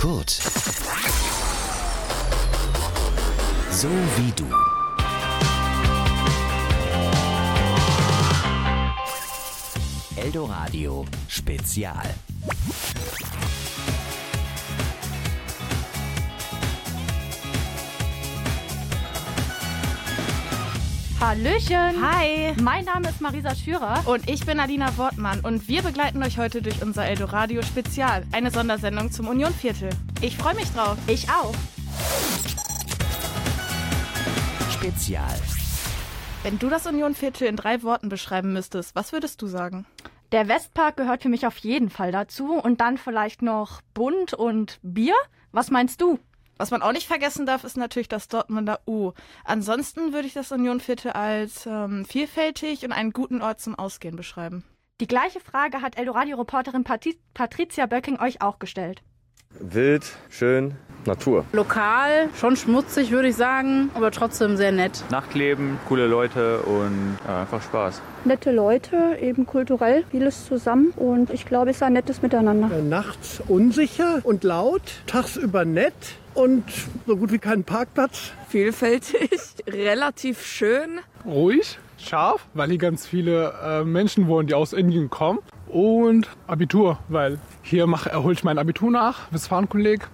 Kurt. So wie du. Eldoradio Spezial. Hallöchen! Hi! Mein Name ist Marisa Schürer Und ich bin Alina Wortmann und wir begleiten euch heute durch unser Eldoradio Spezial, eine Sondersendung zum Unionviertel. Ich freue mich drauf. ich auch. Spezial. Wenn du das Unionviertel in drei Worten beschreiben müsstest, was würdest du sagen? Der Westpark gehört für mich auf jeden Fall dazu und dann vielleicht noch bunt und Bier. Was meinst du? Was man auch nicht vergessen darf, ist natürlich das Dortmunder U. Ansonsten würde ich das Unionviertel als ähm, vielfältig und einen guten Ort zum Ausgehen beschreiben. Die gleiche Frage hat Eldoradio-Reporterin Patricia Böcking euch auch gestellt. Wild, schön, Natur. Lokal, schon schmutzig würde ich sagen, aber trotzdem sehr nett. Nachtleben, coole Leute und ja, einfach Spaß. nette Leute, eben kulturell vieles zusammen und ich glaube, es ist ein nettes Miteinander. Nachts unsicher und laut, tagsüber nett und so gut wie keinen Parkplatz. vielfältig, relativ schön. ruhig, scharf, weil hier ganz viele äh, Menschen wohnen, die aus Indien kommen. Und Abitur, weil hier mache, hole ich mein Abitur nach, Westfalenkolleg.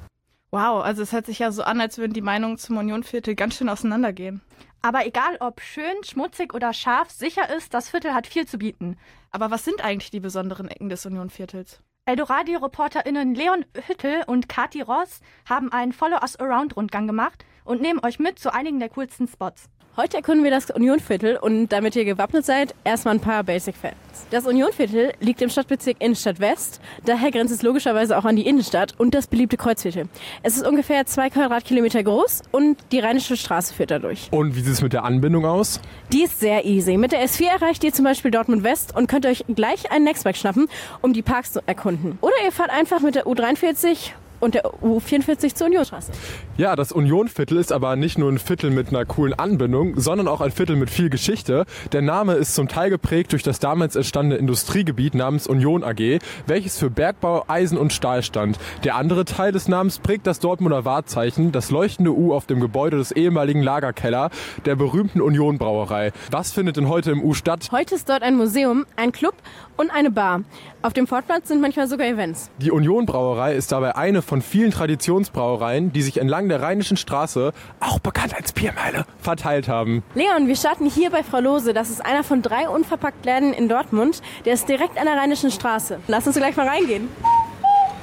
Wow, also es hört sich ja so an, als würden die Meinungen zum Unionviertel ganz schön auseinandergehen. Aber egal ob schön, schmutzig oder scharf, sicher ist, das Viertel hat viel zu bieten. Aber was sind eigentlich die besonderen Ecken des Unionviertels? Eldoradio-ReporterInnen Leon Hüttel und Kati Ross haben einen Follow Us Around-Rundgang gemacht und nehmen euch mit zu einigen der coolsten Spots. Heute erkunden wir das Unionviertel und damit ihr gewappnet seid, erstmal ein paar Basic Facts. Das Unionviertel liegt im Stadtbezirk Innenstadt West, daher grenzt es logischerweise auch an die Innenstadt und das beliebte Kreuzviertel. Es ist ungefähr zwei Quadratkilometer groß und die Rheinische Straße führt dadurch. Und wie sieht es mit der Anbindung aus? Die ist sehr easy. Mit der S4 erreicht ihr zum Beispiel Dortmund West und könnt euch gleich einen Nextbike schnappen, um die Parks zu erkunden. Oder ihr fahrt einfach mit der U43 und der U44 zur Unionstraße. Ja, das Unionviertel ist aber nicht nur ein Viertel mit einer coolen Anbindung, sondern auch ein Viertel mit viel Geschichte. Der Name ist zum Teil geprägt durch das damals entstandene Industriegebiet namens Union AG, welches für Bergbau, Eisen und Stahl stand. Der andere Teil des Namens prägt das Dortmunder Wahrzeichen, das leuchtende U auf dem Gebäude des ehemaligen Lagerkeller der berühmten Union Brauerei. Was findet denn heute im U statt? Heute ist dort ein Museum, ein Club und eine Bar. Auf dem Fortplatz sind manchmal sogar Events. Die Union Brauerei ist dabei eine von vielen Traditionsbrauereien, die sich entlang der Rheinischen Straße, auch bekannt als Biermeile, verteilt haben. Leon, wir starten hier bei Frau Lose. Das ist einer von drei unverpackt Läden in Dortmund. Der ist direkt an der Rheinischen Straße. Lass uns gleich mal reingehen.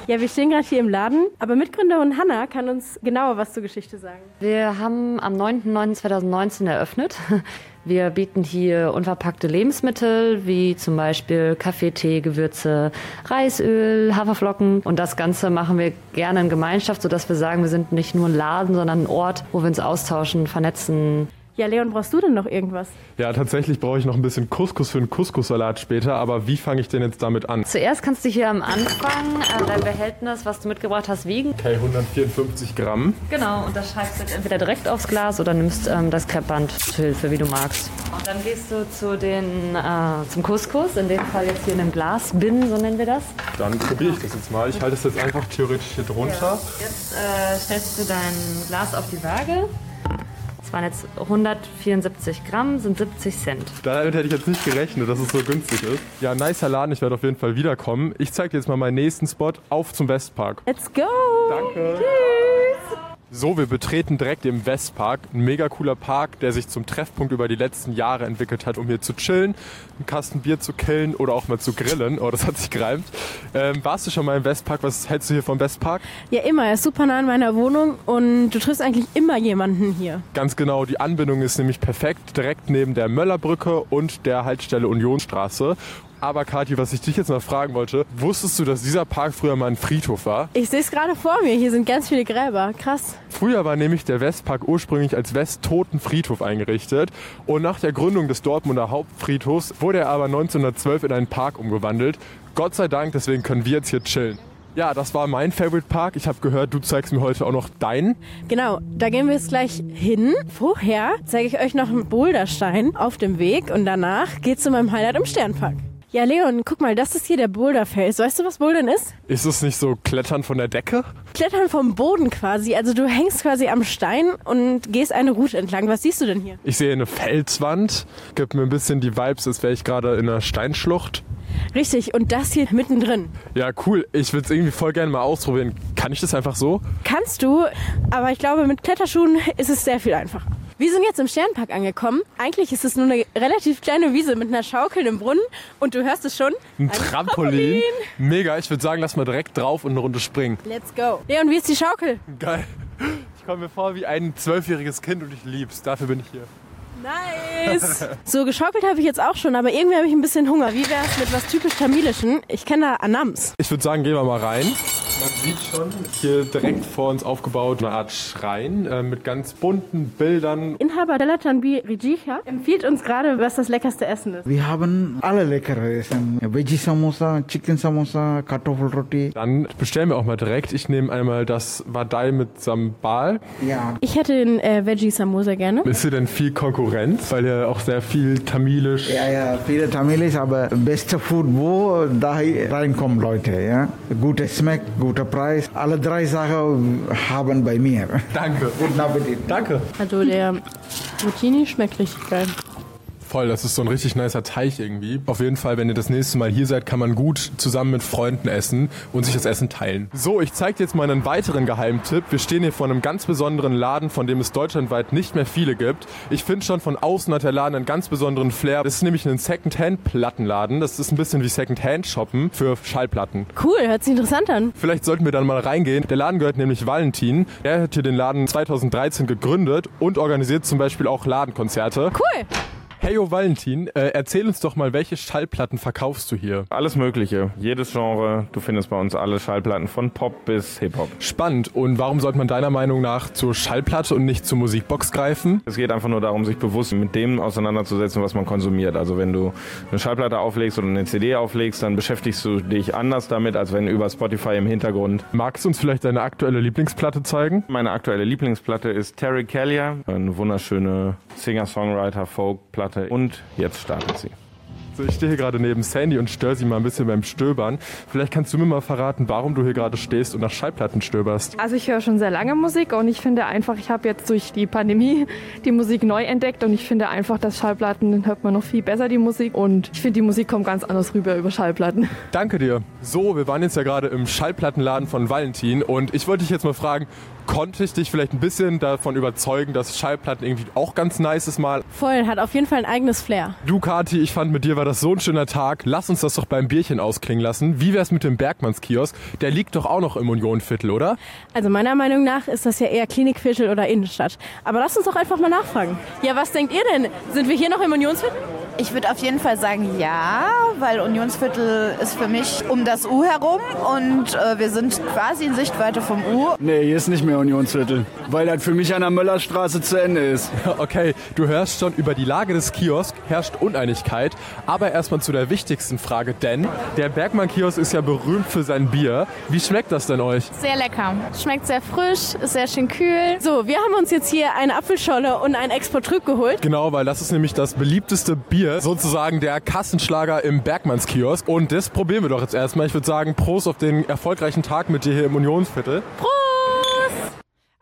Ja, wir stehen gerade hier im Laden, aber Mitgründerin Hanna kann uns genauer was zur Geschichte sagen. Wir haben am 9.9.2019 eröffnet. Wir bieten hier unverpackte Lebensmittel wie zum Beispiel Kaffee, Tee, Gewürze, Reisöl, Haferflocken. Und das Ganze machen wir gerne in Gemeinschaft, sodass wir sagen, wir sind nicht nur ein Laden, sondern ein Ort, wo wir uns austauschen, vernetzen. Ja, Leon, brauchst du denn noch irgendwas? Ja, tatsächlich brauche ich noch ein bisschen Couscous für einen Couscous-Salat später, aber wie fange ich denn jetzt damit an? Zuerst kannst du hier am Anfang äh, dein Behältnis, was du mitgebracht hast, wiegen. Okay, 154 Gramm. Genau, und das schreibst du jetzt entweder direkt aufs Glas oder nimmst ähm, das Kreppband zur Hilfe, wie du magst. Und dann gehst du zu den, äh, zum Couscous, in dem Fall jetzt hier in einem Glasbin, so nennen wir das. Dann probiere ich das jetzt mal. Ich halte es jetzt einfach theoretisch hier drunter. Jetzt äh, stellst du dein Glas auf die Waage. Das waren jetzt 174 Gramm, sind 70 Cent. Damit hätte ich jetzt nicht gerechnet, dass es so günstig ist. Ja, nicer Laden, ich werde auf jeden Fall wiederkommen. Ich zeige dir jetzt mal meinen nächsten Spot, auf zum Westpark. Let's go! Danke. So, wir betreten direkt den Westpark. Ein mega cooler Park, der sich zum Treffpunkt über die letzten Jahre entwickelt hat, um hier zu chillen, einen Kasten Bier zu killen oder auch mal zu grillen. Oh, das hat sich gereimt. Ähm, warst du schon mal im Westpark? Was hältst du hier vom Westpark? Ja, immer. Er ist super nah an meiner Wohnung und du triffst eigentlich immer jemanden hier. Ganz genau, die Anbindung ist nämlich perfekt, direkt neben der Möllerbrücke und der Haltestelle Unionstraße. Aber Kathi, was ich dich jetzt mal fragen wollte, wusstest du, dass dieser Park früher mal ein Friedhof war? Ich sehe es gerade vor mir. Hier sind ganz viele Gräber. Krass. Früher war nämlich der Westpark ursprünglich als Westtotenfriedhof eingerichtet und nach der Gründung des Dortmunder Hauptfriedhofs wurde er aber 1912 in einen Park umgewandelt. Gott sei Dank, deswegen können wir jetzt hier chillen. Ja, das war mein Favorite Park. Ich habe gehört, du zeigst mir heute auch noch deinen. Genau, da gehen wir jetzt gleich hin. Vorher zeige ich euch noch einen Boulderstein auf dem Weg und danach geht's zu meinem Highlight im Sternpark. Ja, Leon, guck mal, das ist hier der Boulderfels. Weißt du, was Bouldern ist? Ist es nicht so Klettern von der Decke? Klettern vom Boden quasi. Also du hängst quasi am Stein und gehst eine Route entlang. Was siehst du denn hier? Ich sehe eine Felswand. Gibt mir ein bisschen die Vibes, als wäre ich gerade in einer Steinschlucht. Richtig, und das hier mittendrin. Ja, cool. Ich würde es irgendwie voll gerne mal ausprobieren. Kann ich das einfach so? Kannst du, aber ich glaube, mit Kletterschuhen ist es sehr viel einfacher. Wir sind jetzt im Sternpark angekommen. Eigentlich ist es nur eine relativ kleine Wiese mit einer Schaukel im Brunnen und du hörst es schon. Ein, Trampolin. Mega, ich würde sagen, lass mal direkt drauf und eine Runde springen. Let's go. Leon, wie ist die Schaukel? Geil. Ich komme mir vor wie ein zwölfjähriges Kind und ich lieb's. Dafür bin ich hier. Nice. So, geschaukelt habe ich jetzt auch schon, aber irgendwie habe ich ein bisschen Hunger. Wie wäre es mit was typisch Tamilischen? Ich kenne da Anams. Ich würde sagen, gehen wir mal rein. Man sieht schon hier direkt vor uns aufgebaut eine Art Schrein äh, mit ganz bunten Bildern. Inhaber Delatanbi Rijicha empfiehlt uns gerade, was das leckerste Essen ist. Wir haben alle leckere Essen. Veggie Samosa, Chicken Samosa, Kartoffelroti. Dann bestellen wir auch mal direkt. Ich nehme einmal das Vadai mit Sambal. Ja. Ich hätte den äh, Veggie Samosa gerne. Ist hier denn viel Konkurrenz? Weil ja auch sehr viel Tamilisch. Ja, ja, viele Tamilisch, aber beste Food, wo da reinkommen Leute, ja. Guter Geschmack, guter Preis. Alle drei Sachen haben bei mir. Danke. Guten Appetit. Danke. Also der Zucchini schmeckt richtig geil. Voll, das ist so ein richtig nicer Teich irgendwie. Auf jeden Fall, wenn ihr das nächste Mal hier seid, kann man gut zusammen mit Freunden essen und sich das Essen teilen. So, ich zeige dir jetzt mal einen weiteren Geheimtipp. Wir stehen hier vor einem ganz besonderen Laden, von dem es deutschlandweit nicht mehr viele gibt. Ich finde schon von außen hat der Laden einen ganz besonderen Flair. Das ist nämlich ein Second-Hand-Plattenladen. Das ist ein bisschen wie Second-Hand-Shoppen für Schallplatten. Cool, hört sich interessant an. Vielleicht sollten wir dann mal reingehen. Der Laden gehört nämlich Valentin. Er hat hier den Laden 2013 gegründet und organisiert zum Beispiel auch Ladenkonzerte. Cool. Hey, yo, Valentin, äh, erzähl uns doch mal, welche Schallplatten verkaufst du hier? Alles Mögliche, jedes Genre. Du findest bei uns alle Schallplatten von Pop bis Hip-Hop. Spannend. Und warum sollte man deiner Meinung nach zur Schallplatte und nicht zur Musikbox greifen? Es geht einfach nur darum, sich bewusst mit dem auseinanderzusetzen, was man konsumiert. Also wenn du eine Schallplatte auflegst oder eine CD auflegst, dann beschäftigst du dich anders damit, als wenn über Spotify im Hintergrund. Magst du uns vielleicht deine aktuelle Lieblingsplatte zeigen? Meine aktuelle Lieblingsplatte ist Terry Callier, eine wunderschöne Singer-Songwriter-Folk-Platte und jetzt startet sie. So, ich stehe hier gerade neben Sandy und störe sie mal ein bisschen beim Stöbern. Vielleicht kannst du mir mal verraten, warum du hier gerade stehst und nach Schallplatten stöberst. Also ich höre schon sehr lange Musik und ich finde einfach, ich habe jetzt durch die Pandemie die Musik neu entdeckt und ich finde einfach, dass Schallplatten hört man noch viel besser die Musik und ich finde die Musik kommt ganz anders rüber über Schallplatten. Danke dir. So, wir waren jetzt ja gerade im Schallplattenladen von Valentin und ich wollte dich jetzt mal fragen, konnte ich dich vielleicht ein bisschen davon überzeugen, dass Schallplatten irgendwie auch ganz nice ist mal? Voll, hat auf jeden Fall ein eigenes Flair. Du, Kati, ich fand mit dir war das so ein schöner Tag. Lass uns das doch beim Bierchen ausklingen lassen. Wie wär's mit dem Bergmannskiosk? Der liegt doch auch noch im Unionviertel, oder? Also meiner Meinung nach ist das ja eher Klinikviertel oder Innenstadt. Aber lass uns doch einfach mal nachfragen. Ja, was denkt ihr denn? Sind wir hier noch im Unionsviertel? Ich würde auf jeden Fall sagen ja, weil Unionsviertel ist für mich um das U herum und äh, wir sind quasi in Sichtweite vom U. Nee, hier ist nicht mehr Unionsviertel, weil das für mich an der Möllerstraße zu Ende ist. Okay, du hörst schon, über die Lage des Kiosks herrscht Uneinigkeit. Aber erstmal zu der wichtigsten Frage, denn der Bergmann-Kiosk ist ja berühmt für sein Bier. Wie schmeckt das denn euch? Sehr lecker. Schmeckt sehr frisch, ist sehr schön kühl. So, wir haben uns jetzt hier eine Apfelscholle und ein Exportrüb geholt. Genau, weil das ist nämlich das beliebteste Bier, sozusagen der Kassenschlager im Bergmannskiosk. Und das probieren wir doch jetzt erstmal. Ich würde sagen, Prost auf den erfolgreichen Tag mit dir hier im Unionsviertel. Prost!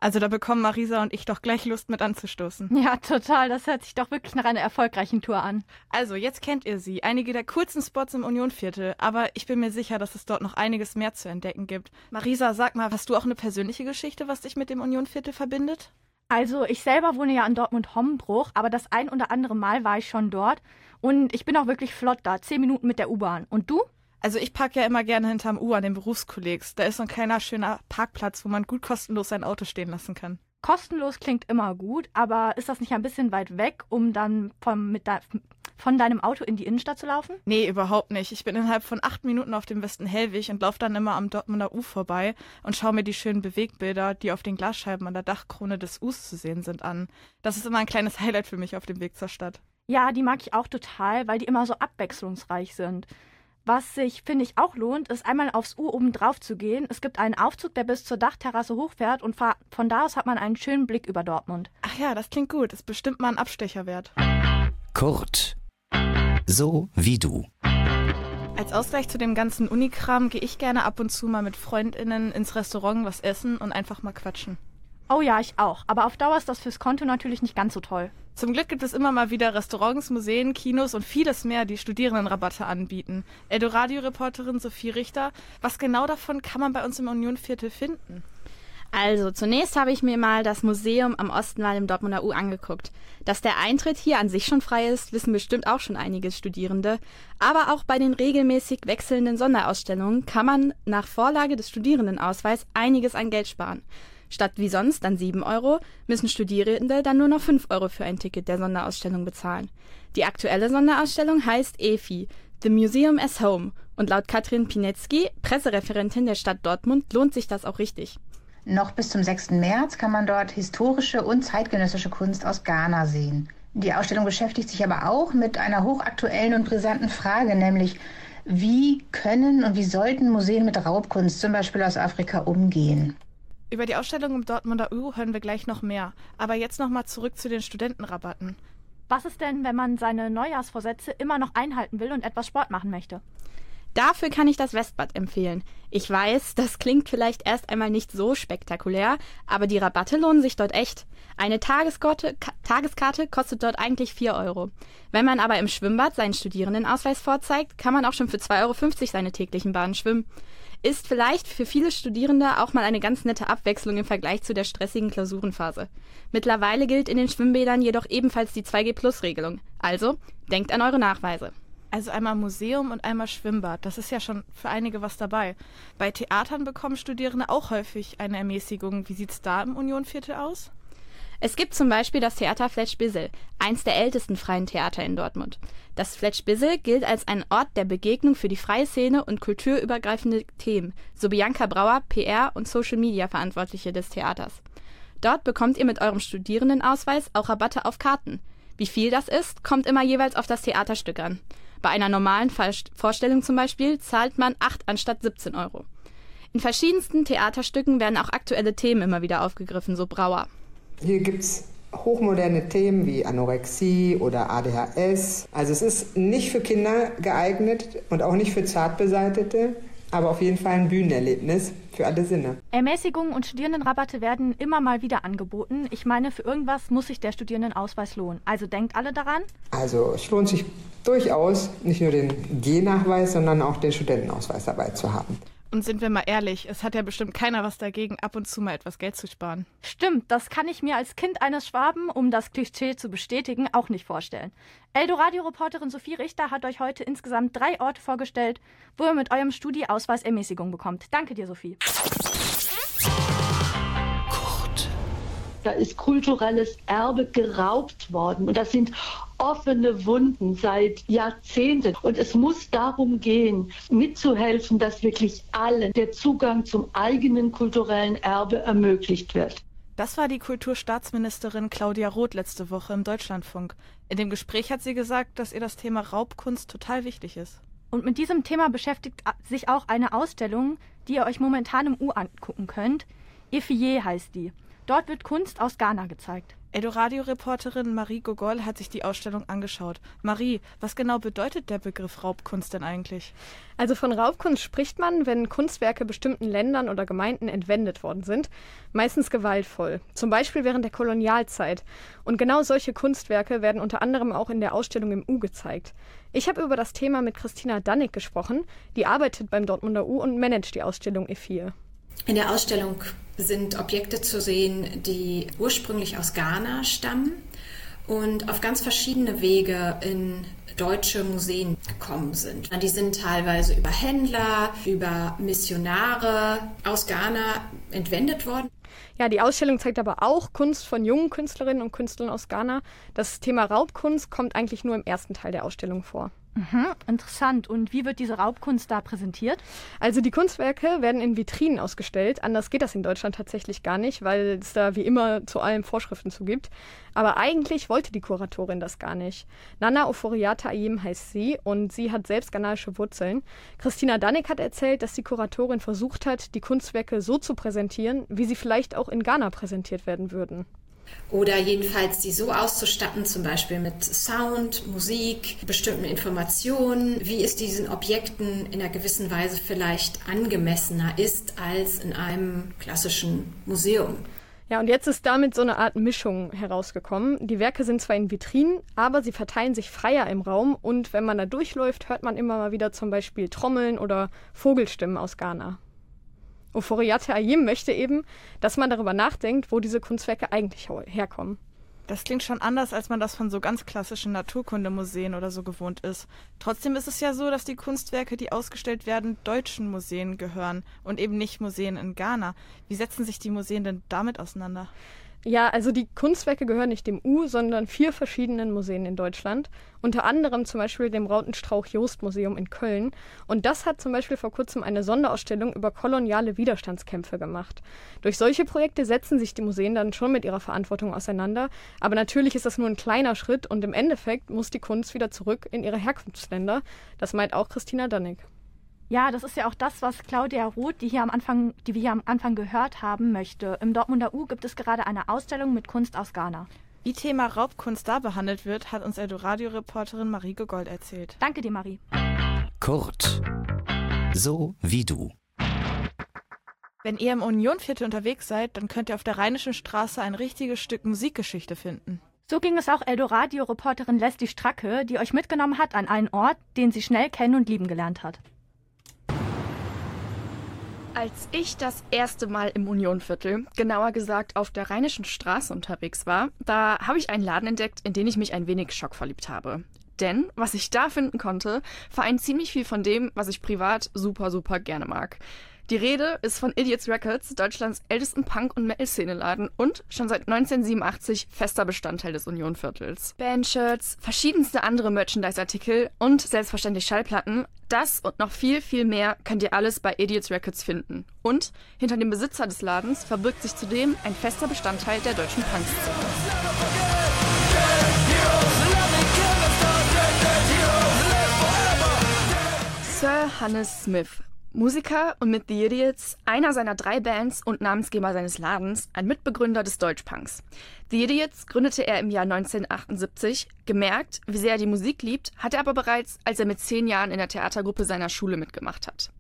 Also da bekommen Marisa und ich doch gleich Lust mit anzustoßen. Ja, total. Das hört sich doch wirklich nach einer erfolgreichen Tour an. Also, jetzt kennt ihr sie. Einige der coolsten Spots im Unionviertel. Aber ich bin mir sicher, dass es dort noch einiges mehr zu entdecken gibt. Marisa, sag mal, hast du auch eine persönliche Geschichte, was dich mit dem Unionviertel verbindet? Also, ich selber wohne ja in Dortmund-Hommbruch, aber das ein oder andere Mal war ich schon dort. Und ich bin auch wirklich flott da. Zehn Minuten mit der U-Bahn. Und du? Also ich parke ja immer gerne hinterm U an den Berufskollegs. Da ist so ein kleiner schöner Parkplatz, wo man gut kostenlos sein Auto stehen lassen kann. Kostenlos klingt immer gut, aber ist das nicht ein bisschen weit weg, um dann vom, mit de von deinem Auto in die Innenstadt zu laufen? Nee, überhaupt nicht. Ich bin innerhalb von acht Minuten auf dem Westen Hellwig und laufe dann immer am Dortmunder U vorbei und schaue mir die schönen Bewegbilder, die auf den Glasscheiben an der Dachkrone des Us zu sehen sind, an. Das ist immer ein kleines Highlight für mich auf dem Weg zur Stadt. Ja, die mag ich auch total, weil die immer so abwechslungsreich sind. Was sich, finde ich, auch lohnt, ist einmal aufs U oben drauf zu gehen. Es gibt einen Aufzug, der bis zur Dachterrasse hochfährt und von da aus hat man einen schönen Blick über Dortmund. Ach ja, das klingt gut. Ist bestimmt mal ein Abstecher wert. Kurt. So wie du. Als Ausgleich zu dem ganzen Unikram gehe ich gerne ab und zu mal mit FreundInnen ins Restaurant was essen und einfach mal quatschen. Oh ja, ich auch. Aber auf Dauer ist das fürs Konto natürlich nicht ganz so toll. Zum Glück gibt es immer mal wieder Restaurants, Museen, Kinos und vieles mehr, die Studierendenrabatte anbieten. Eldoradio-Reporterin Sophie Richter, was genau davon kann man bei uns im Unionviertel finden? Also, zunächst habe ich mir mal das Museum am Ostenwall im Dortmunder U angeguckt. Dass der Eintritt hier an sich schon frei ist, wissen bestimmt auch schon einige Studierende. Aber auch bei den regelmäßig wechselnden Sonderausstellungen kann man nach Vorlage des Studierendenausweis einiges an Geld sparen. Statt wie sonst dann 7 Euro müssen Studierende dann nur noch 5 Euro für ein Ticket der Sonderausstellung bezahlen. Die aktuelle Sonderausstellung heißt EFI, The Museum as Home. Und laut Katrin Pinetzky, Pressereferentin der Stadt Dortmund, lohnt sich das auch richtig. Noch bis zum 6. März kann man dort historische und zeitgenössische Kunst aus Ghana sehen. Die Ausstellung beschäftigt sich aber auch mit einer hochaktuellen und brisanten Frage, nämlich wie können und wie sollten Museen mit Raubkunst, zum Beispiel aus Afrika, umgehen? Über die Ausstellung im Dortmunder U hören wir gleich noch mehr. Aber jetzt nochmal zurück zu den Studentenrabatten. Was ist denn, wenn man seine Neujahrsvorsätze immer noch einhalten will und etwas Sport machen möchte? Dafür kann ich das Westbad empfehlen. Ich weiß, das klingt vielleicht erst einmal nicht so spektakulär, aber die Rabatte lohnen sich dort echt. Eine Tageskarte, Tageskarte kostet dort eigentlich 4 Euro. Wenn man aber im Schwimmbad seinen Studierendenausweis vorzeigt, kann man auch schon für 2,50 Euro seine täglichen Bahnen schwimmen. Ist vielleicht für viele Studierende auch mal eine ganz nette Abwechslung im Vergleich zu der stressigen Klausurenphase. Mittlerweile gilt in den Schwimmbädern jedoch ebenfalls die 2G-Plus-Regelung. Also, denkt an eure Nachweise. Also einmal Museum und einmal Schwimmbad. Das ist ja schon für einige was dabei. Bei Theatern bekommen Studierende auch häufig eine Ermäßigung. Wie sieht's da im Unionviertel aus? Es gibt zum Beispiel das Theater Fletsch-Bissel, eins der ältesten freien Theater in Dortmund. Das Fletsch-Bissel gilt als ein Ort der Begegnung für die freie Szene und kulturübergreifende Themen, so Bianca Brauer, PR und Social Media Verantwortliche des Theaters. Dort bekommt ihr mit eurem Studierendenausweis auch Rabatte auf Karten. Wie viel das ist, kommt immer jeweils auf das Theaterstück an. Bei einer normalen Vorstellung zum Beispiel zahlt man 8 anstatt 17 Euro. In verschiedensten Theaterstücken werden auch aktuelle Themen immer wieder aufgegriffen, so Brauer. Hier gibt es hochmoderne Themen wie Anorexie oder ADHS. Also es ist nicht für Kinder geeignet und auch nicht für Zartbeseitete, aber auf jeden Fall ein Bühnenerlebnis für alle Sinne. Ermäßigungen und Studierendenrabatte werden immer mal wieder angeboten. Ich meine, für irgendwas muss sich der Studierendenausweis lohnen. Also denkt alle daran. Also es lohnt sich durchaus, nicht nur den G-Nachweis, sondern auch den Studentenausweis dabei zu haben. Und sind wir mal ehrlich, es hat ja bestimmt keiner was dagegen, ab und zu mal etwas Geld zu sparen. Stimmt, das kann ich mir als Kind eines Schwaben, um das Klischee zu bestätigen, auch nicht vorstellen. Eldoradio-Reporterin Sophie Richter hat euch heute insgesamt drei Orte vorgestellt, wo ihr mit eurem Studieausweis Ermäßigung bekommt. Danke dir, Sophie. Da ist kulturelles Erbe geraubt worden. Und das sind offene Wunden seit Jahrzehnten. Und es muss darum gehen, mitzuhelfen, dass wirklich allen der Zugang zum eigenen kulturellen Erbe ermöglicht wird. Das war die Kulturstaatsministerin Claudia Roth letzte Woche im Deutschlandfunk. In dem Gespräch hat sie gesagt, dass ihr das Thema Raubkunst total wichtig ist. Und mit diesem Thema beschäftigt sich auch eine Ausstellung, die ihr euch momentan im U angucken könnt. Effier heißt die. Dort wird Kunst aus Ghana gezeigt. Eldoradio-Reporterin Marie Gogol hat sich die Ausstellung angeschaut. Marie, was genau bedeutet der Begriff Raubkunst denn eigentlich? Also von Raubkunst spricht man, wenn Kunstwerke bestimmten Ländern oder Gemeinden entwendet worden sind, meistens gewaltvoll, zum Beispiel während der Kolonialzeit. Und genau solche Kunstwerke werden unter anderem auch in der Ausstellung im U gezeigt. Ich habe über das Thema mit Christina Dannig gesprochen, die arbeitet beim Dortmunder U und managt die Ausstellung E4. In der Ausstellung sind Objekte zu sehen, die ursprünglich aus Ghana stammen und auf ganz verschiedene Wege in deutsche Museen gekommen sind. Die sind teilweise über Händler, über Missionare aus Ghana entwendet worden. Ja, die Ausstellung zeigt aber auch Kunst von jungen Künstlerinnen und Künstlern aus Ghana. Das Thema Raubkunst kommt eigentlich nur im ersten Teil der Ausstellung vor. Mhm, interessant. Und wie wird diese Raubkunst da präsentiert? Also die Kunstwerke werden in Vitrinen ausgestellt. Anders geht das in Deutschland tatsächlich gar nicht, weil es da wie immer zu allem Vorschriften zu gibt. Aber eigentlich wollte die Kuratorin das gar nicht. Nana Oforiata Ayim heißt sie und sie hat selbst ghanaische Wurzeln. Christina Danek hat erzählt, dass die Kuratorin versucht hat, die Kunstwerke so zu präsentieren, wie sie vielleicht auch in Ghana präsentiert werden würden. Oder jedenfalls die so auszustatten, zum Beispiel mit Sound, Musik, bestimmten Informationen, wie es diesen Objekten in einer gewissen Weise vielleicht angemessener ist als in einem klassischen Museum. Ja, und jetzt ist damit so eine Art Mischung herausgekommen. Die Werke sind zwar in Vitrinen, aber sie verteilen sich freier im Raum und wenn man da durchläuft, hört man immer mal wieder zum Beispiel Trommeln oder Vogelstimmen aus Ghana. Oforiate Ayim möchte eben, dass man darüber nachdenkt, wo diese Kunstwerke eigentlich herkommen. Das klingt schon anders, als man das von so ganz klassischen Naturkundemuseen oder so gewohnt ist. Trotzdem ist es ja so, dass die Kunstwerke, die ausgestellt werden, deutschen Museen gehören und eben nicht Museen in Ghana. Wie setzen sich die Museen denn damit auseinander? Ja, also die Kunstwerke gehören nicht dem U, sondern vier verschiedenen Museen in Deutschland. Unter anderem zum Beispiel dem Rautenstrauch-Jost-Museum in Köln. Und das hat zum Beispiel vor kurzem eine Sonderausstellung über koloniale Widerstandskämpfe gemacht. Durch solche Projekte setzen sich die Museen dann schon mit ihrer Verantwortung auseinander. Aber natürlich ist das nur ein kleiner Schritt und im Endeffekt muss die Kunst wieder zurück in ihre Herkunftsländer. Das meint auch Christina Dannig. Ja, das ist ja auch das, was Claudia Roth, die, hier am Anfang, die wir hier am Anfang gehört haben, möchte. Im Dortmunder U gibt es gerade eine Ausstellung mit Kunst aus Ghana. Wie Thema Raubkunst da behandelt wird, hat uns Eldoradio-Reporterin Marie Gold erzählt. Danke dir, Marie. Kurt. So wie du. Wenn ihr im Unionviertel unterwegs seid, dann könnt ihr auf der Rheinischen Straße ein richtiges Stück Musikgeschichte finden. So ging es auch Eldoradio-Reporterin Leslie Stracke, die euch mitgenommen hat an einen Ort, den sie schnell kennen und lieben gelernt hat. Als ich das erste Mal im Unionviertel, genauer gesagt auf der Rheinischen Straße unterwegs war, da habe ich einen Laden entdeckt, in den ich mich ein wenig schockverliebt habe. Denn was ich da finden konnte, vereint ziemlich viel von dem, was ich privat super, super gerne mag. Die Rede ist von Idiots Records, Deutschlands ältesten Punk- und Metal-Szeneladen und schon seit 1987 fester Bestandteil des Unionviertels. Bandshirts, verschiedenste andere Merchandise-Artikel und selbstverständlich Schallplatten. Das und noch viel, viel mehr könnt ihr alles bei Idiots Records finden. Und hinter dem Besitzer des Ladens verbirgt sich zudem ein fester Bestandteil der deutschen Punk-Szene. Sir Hannes Smith Musiker und mit The Idiots einer seiner drei Bands und Namensgeber seines Ladens, ein Mitbegründer des Deutschpunks. The Idiots gründete er im Jahr 1978. Gemerkt, wie sehr er die Musik liebt, hat er aber bereits, als er mit zehn Jahren in der Theatergruppe seiner Schule mitgemacht hat.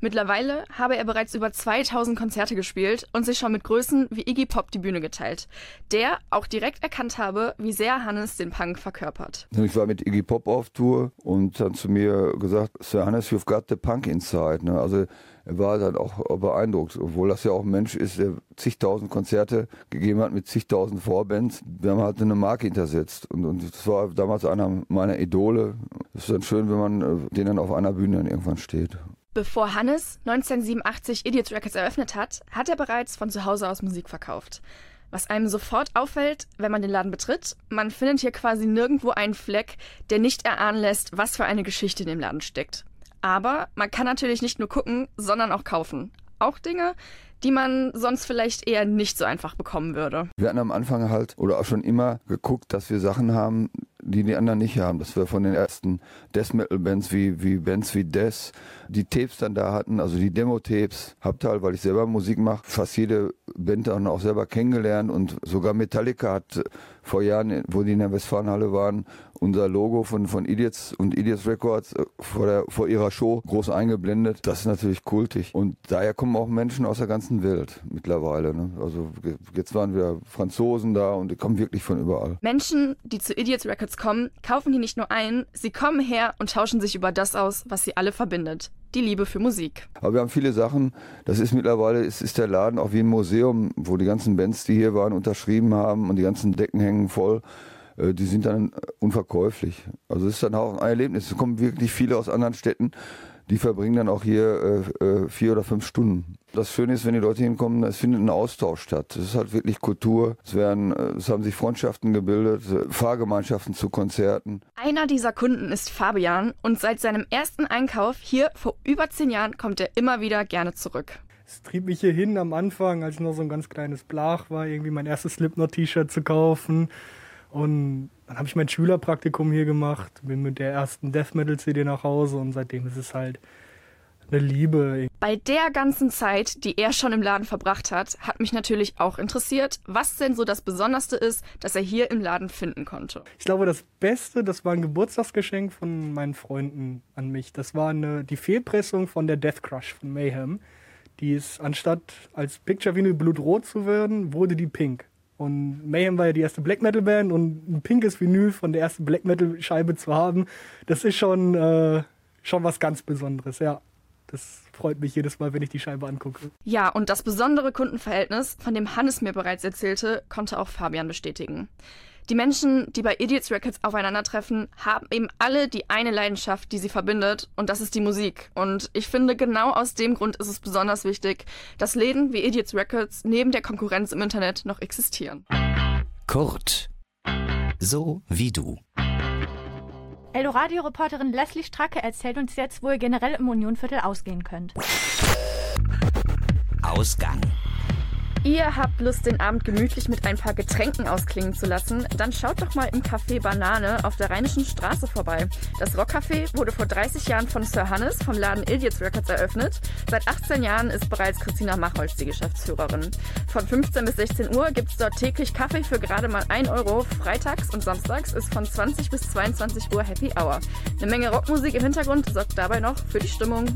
Mittlerweile habe er bereits über 2000 Konzerte gespielt und sich schon mit Größen wie Iggy Pop die Bühne geteilt, der auch direkt erkannt habe, wie sehr Hannes den Punk verkörpert. Ich war mit Iggy Pop auf Tour und dann zu mir gesagt, Sir Hannes, you've got the Punk inside. Ne? Also er war dann auch beeindruckt, obwohl das ja auch ein Mensch ist, der zigtausend Konzerte gegeben hat mit zigtausend Vorbands. Wir haben halt eine Marke hintersetzt und, und das war damals einer meiner Idole. Es ist dann schön, wenn man äh, den dann auf einer Bühne dann irgendwann steht. Bevor Hannes 1987 Idiots Records eröffnet hat, hat er bereits von zu Hause aus Musik verkauft. Was einem sofort auffällt, wenn man den Laden betritt, man findet hier quasi nirgendwo einen Fleck, der nicht erahnen lässt, was für eine Geschichte in dem Laden steckt. Aber man kann natürlich nicht nur gucken, sondern auch kaufen. Auch Dinge, die man sonst vielleicht eher nicht so einfach bekommen würde. Wir hatten am Anfang halt oder auch schon immer geguckt, dass wir Sachen haben, die die anderen nicht haben. Dass wir von den ersten Death Metal Bands wie, wie Bands wie Death die Tapes dann da hatten, also die Demo-Tapes. Hab halt, weil ich selber Musik mache, fast jede Band dann auch selber kennengelernt und sogar Metallica hat vor Jahren, wo die in der Westfalenhalle waren, unser Logo von, von Idiots und Idiots Records äh, vor, der, vor ihrer Show groß eingeblendet. Das ist natürlich kultig. Und daher kommen auch Menschen aus der ganzen Welt mittlerweile. Ne? Also jetzt waren wir Franzosen da und die kommen wirklich von überall. Menschen, die zu Idiots Records kommen, kaufen hier nicht nur ein, sie kommen her und tauschen sich über das aus, was sie alle verbindet. Die Liebe für Musik. Aber wir haben viele Sachen. Das ist mittlerweile, es ist der Laden auch wie ein Museum, wo die ganzen Bands, die hier waren, unterschrieben haben und die ganzen Decken hängen voll. Äh, die sind dann unverkäuflich. Also es ist dann auch ein Erlebnis. Es kommen wirklich viele aus anderen Städten, die verbringen dann auch hier äh, äh, vier oder fünf Stunden. Das Schöne ist, wenn die Leute hinkommen, es findet ein Austausch statt. Es ist halt wirklich Kultur. Es werden, äh, es haben sich Freundschaften gebildet, Fahrgemeinschaften zu Konzerten. Einer dieser Kunden ist Fabian und seit seinem ersten Einkauf hier vor über zehn Jahren kommt er immer wieder gerne zurück. Es trieb mich hier hin am Anfang, als ich noch so ein ganz kleines Blach war, irgendwie mein erstes Slipknot-T-Shirt zu kaufen. Und dann habe ich mein Schülerpraktikum hier gemacht, bin mit der ersten Death Metal CD nach Hause und seitdem ist es halt eine Liebe. Bei der ganzen Zeit, die er schon im Laden verbracht hat, hat mich natürlich auch interessiert, was denn so das Besonderste ist, das er hier im Laden finden konnte. Ich glaube, das Beste, das war ein Geburtstagsgeschenk von meinen Freunden an mich. Das war eine, die Fehlpressung von der Death Crush von Mayhem. Die ist, anstatt als Picture Vinyl blutrot zu werden, wurde die pink. Und Mayhem war ja die erste Black Metal Band und ein pinkes Vinyl von der ersten Black Metal Scheibe zu haben, das ist schon, äh, schon was ganz Besonderes, ja. Das freut mich jedes Mal, wenn ich die Scheibe angucke. Ja, und das besondere Kundenverhältnis, von dem Hannes mir bereits erzählte, konnte auch Fabian bestätigen. Die Menschen, die bei Idiots Records aufeinandertreffen, haben eben alle die eine Leidenschaft, die sie verbindet, und das ist die Musik. Und ich finde, genau aus dem Grund ist es besonders wichtig, dass Läden wie Idiots Records neben der Konkurrenz im Internet noch existieren. Kurt. So wie du. Eldoradio-Reporterin Leslie Stracke erzählt uns jetzt, wo ihr generell im Unionviertel ausgehen könnt. Ausgang. Ihr habt Lust, den Abend gemütlich mit ein paar Getränken ausklingen zu lassen? Dann schaut doch mal im Café Banane auf der Rheinischen Straße vorbei. Das Rockcafé wurde vor 30 Jahren von Sir Hannes vom Laden Idiots Records eröffnet. Seit 18 Jahren ist bereits Christina Machholz die Geschäftsführerin. Von 15 bis 16 Uhr gibt es dort täglich Kaffee für gerade mal 1 Euro. Freitags und samstags ist von 20 bis 22 Uhr Happy Hour. Eine Menge Rockmusik im Hintergrund sorgt dabei noch für die Stimmung.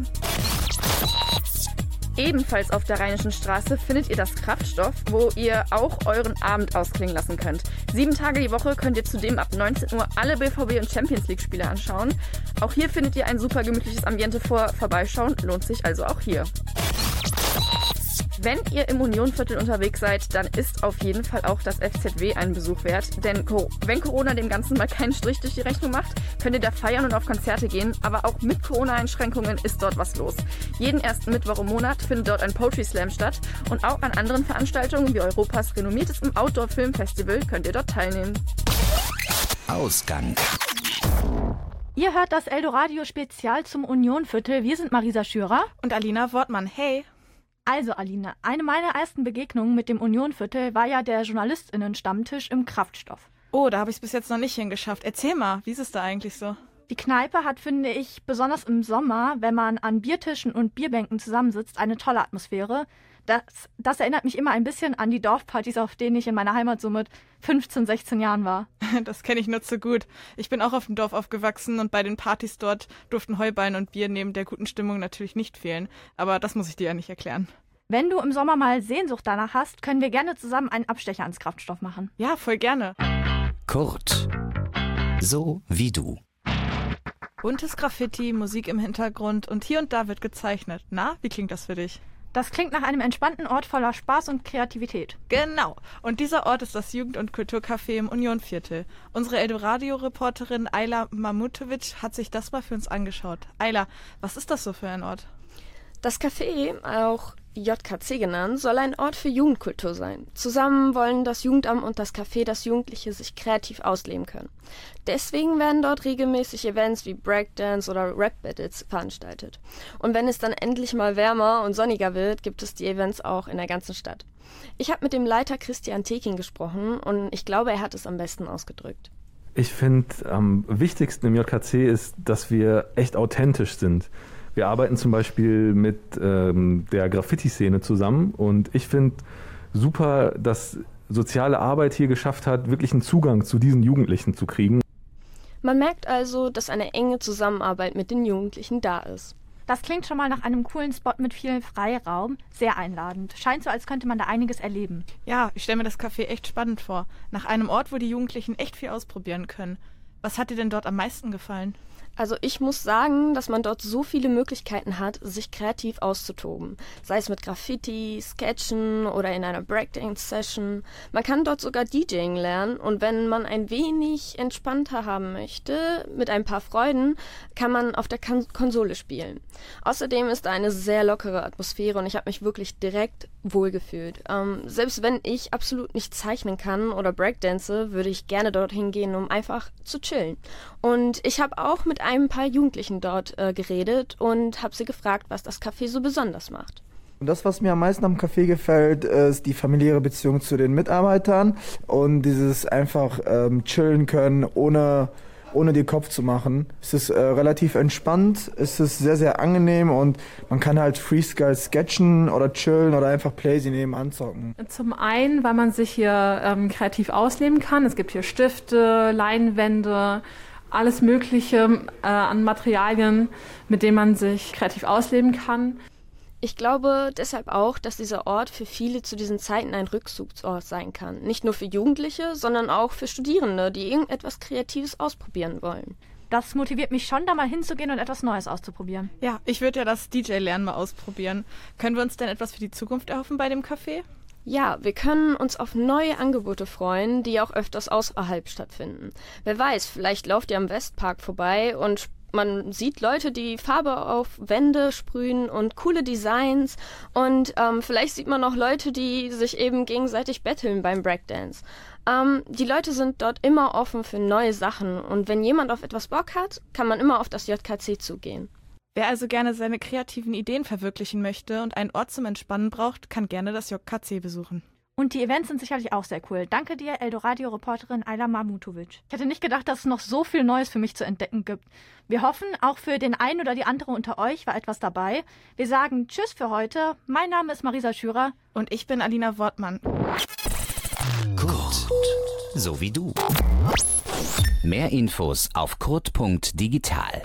Ebenfalls auf der Rheinischen Straße findet ihr das Kraftstoff, wo ihr auch euren Abend ausklingen lassen könnt. Sieben Tage die Woche könnt ihr zudem ab 19 Uhr alle BVB und Champions League Spiele anschauen. Auch hier findet ihr ein super gemütliches Ambiente vor. Vorbeischauen lohnt sich also auch hier. Wenn ihr im Unionviertel unterwegs seid, dann ist auf jeden Fall auch das FZW einen Besuch wert. Denn wenn Corona dem Ganzen mal keinen Strich durch die Rechnung macht, könnt ihr da feiern und auf Konzerte gehen. Aber auch mit Corona-Einschränkungen ist dort was los. Jeden ersten Mittwoch im Monat findet dort ein Poetry Slam statt. Und auch an anderen Veranstaltungen wie Europas renommiertestem Outdoor-Film-Festival könnt ihr dort teilnehmen. Ausgang. Ihr hört das Eldoradio Spezial zum Unionviertel. Wir sind Marisa Schürer und Alina Wortmann. Hey! Also, Alina, eine meiner ersten Begegnungen mit dem Unionviertel war ja der JournalistInnen-Stammtisch im Kraftstoff. Oh, da habe ich es bis jetzt noch nicht hingeschafft. Erzähl mal, wie ist es da eigentlich so? Die Kneipe hat, finde ich, besonders im Sommer, wenn man an Biertischen und Bierbänken zusammensitzt, eine tolle Atmosphäre. Das, das erinnert mich immer ein bisschen an die Dorfpartys, auf denen ich in meiner Heimat so mit 15, 16 Jahren war. Das kenne ich nur zu gut. Ich bin auch auf dem Dorf aufgewachsen und bei den Partys dort durften Heuballen und Bier neben der guten Stimmung natürlich nicht fehlen. Aber das muss ich dir ja nicht erklären. Wenn du im Sommer mal Sehnsucht danach hast, können wir gerne zusammen einen Abstecher ans Kraftstoff machen. Ja, voll gerne. Kurt. So wie du. Buntes Graffiti, Musik im Hintergrund und hier und da wird gezeichnet. Na, wie klingt das für dich? Das klingt nach einem entspannten Ort voller Spaß und Kreativität. Genau. Und dieser Ort ist das Jugend- und Kulturcafé im Unionviertel. Unsere Eldoradio-Reporterin Ayla Mamutovic hat sich das mal für uns angeschaut. Ayla, was ist das so für ein Ort? Das Café, auch JKC genannt, soll ein Ort für Jugendkultur sein. Zusammen wollen das Jugendamt und das Café, dass Jugendliche sich kreativ ausleben können. Deswegen werden dort regelmäßig Events wie Breakdance oder Rap Battles veranstaltet. Und wenn es dann endlich mal wärmer und sonniger wird, gibt es die Events auch in der ganzen Stadt. Ich habe mit dem Leiter Christian Tekin gesprochen und ich glaube, er hat es am besten ausgedrückt. Ich finde, am wichtigsten im JKC ist, dass wir echt authentisch sind. Wir arbeiten zum Beispiel mit ähm, der Graffiti-Szene zusammen und ich finde super, dass soziale Arbeit hier geschafft hat, wirklich einen Zugang zu diesen Jugendlichen zu kriegen. Man merkt also, dass eine enge Zusammenarbeit mit den Jugendlichen da ist. Das klingt schon mal nach einem coolen Spot mit viel Freiraum. Sehr einladend. Scheint so, als könnte man da einiges erleben. Ja, ich stelle mir das Café echt spannend vor. Nach einem Ort, wo die Jugendlichen echt viel ausprobieren können. Was hat dir denn dort am meisten gefallen? Also ich muss sagen, dass man dort so viele Möglichkeiten hat, sich kreativ auszutoben. Sei es mit Graffiti, Sketchen oder in einer Breakdance-Session. Man kann dort sogar DJing lernen und wenn man ein wenig entspannter haben möchte, mit ein paar Freuden, kann man auf der Kon Konsole spielen. Außerdem ist da eine sehr lockere Atmosphäre und ich habe mich wirklich direkt wohlgefühlt. Ähm, selbst wenn ich absolut nicht zeichnen kann oder Breakdance, würde ich gerne dorthin gehen, um einfach zu chillen. Und ich habe auch mit ein paar Jugendlichen dort äh, geredet und habe sie gefragt, was das Café so besonders macht. Und das, was mir am meisten am Café gefällt, ist die familiäre Beziehung zu den Mitarbeitern und dieses einfach ähm, chillen können, ohne ohne dir Kopf zu machen. Es ist äh, relativ entspannt, es ist sehr, sehr angenehm und man kann halt Freestyle sketchen oder chillen oder einfach Playsy nebenan zocken. Zum einen, weil man sich hier ähm, kreativ ausleben kann. Es gibt hier Stifte, Leinwände, alles Mögliche äh, an Materialien, mit denen man sich kreativ ausleben kann. Ich glaube deshalb auch, dass dieser Ort für viele zu diesen Zeiten ein Rückzugsort sein kann. Nicht nur für Jugendliche, sondern auch für Studierende, die irgendetwas Kreatives ausprobieren wollen. Das motiviert mich schon, da mal hinzugehen und etwas Neues auszuprobieren. Ja, ich würde ja das DJ-Lernen mal ausprobieren. Können wir uns denn etwas für die Zukunft erhoffen bei dem Café? Ja, wir können uns auf neue Angebote freuen, die auch öfters außerhalb stattfinden. Wer weiß, vielleicht lauft ihr am Westpark vorbei und man sieht Leute, die Farbe auf Wände sprühen und coole Designs und ähm, vielleicht sieht man auch Leute, die sich eben gegenseitig betteln beim Breakdance. Ähm, die Leute sind dort immer offen für neue Sachen und wenn jemand auf etwas Bock hat, kann man immer auf das JKC zugehen. Wer also gerne seine kreativen Ideen verwirklichen möchte und einen Ort zum Entspannen braucht, kann gerne das JKC besuchen. Und die Events sind sicherlich auch sehr cool. Danke dir, Eldoradio-Reporterin Ayla Mamutovic. Ich hätte nicht gedacht, dass es noch so viel Neues für mich zu entdecken gibt. Wir hoffen, auch für den einen oder die andere unter euch war etwas dabei. Wir sagen Tschüss für heute. Mein Name ist Marisa Schürer. Und ich bin Alina Wortmann. Kurt. So wie du. Mehr Infos auf kurt.digital.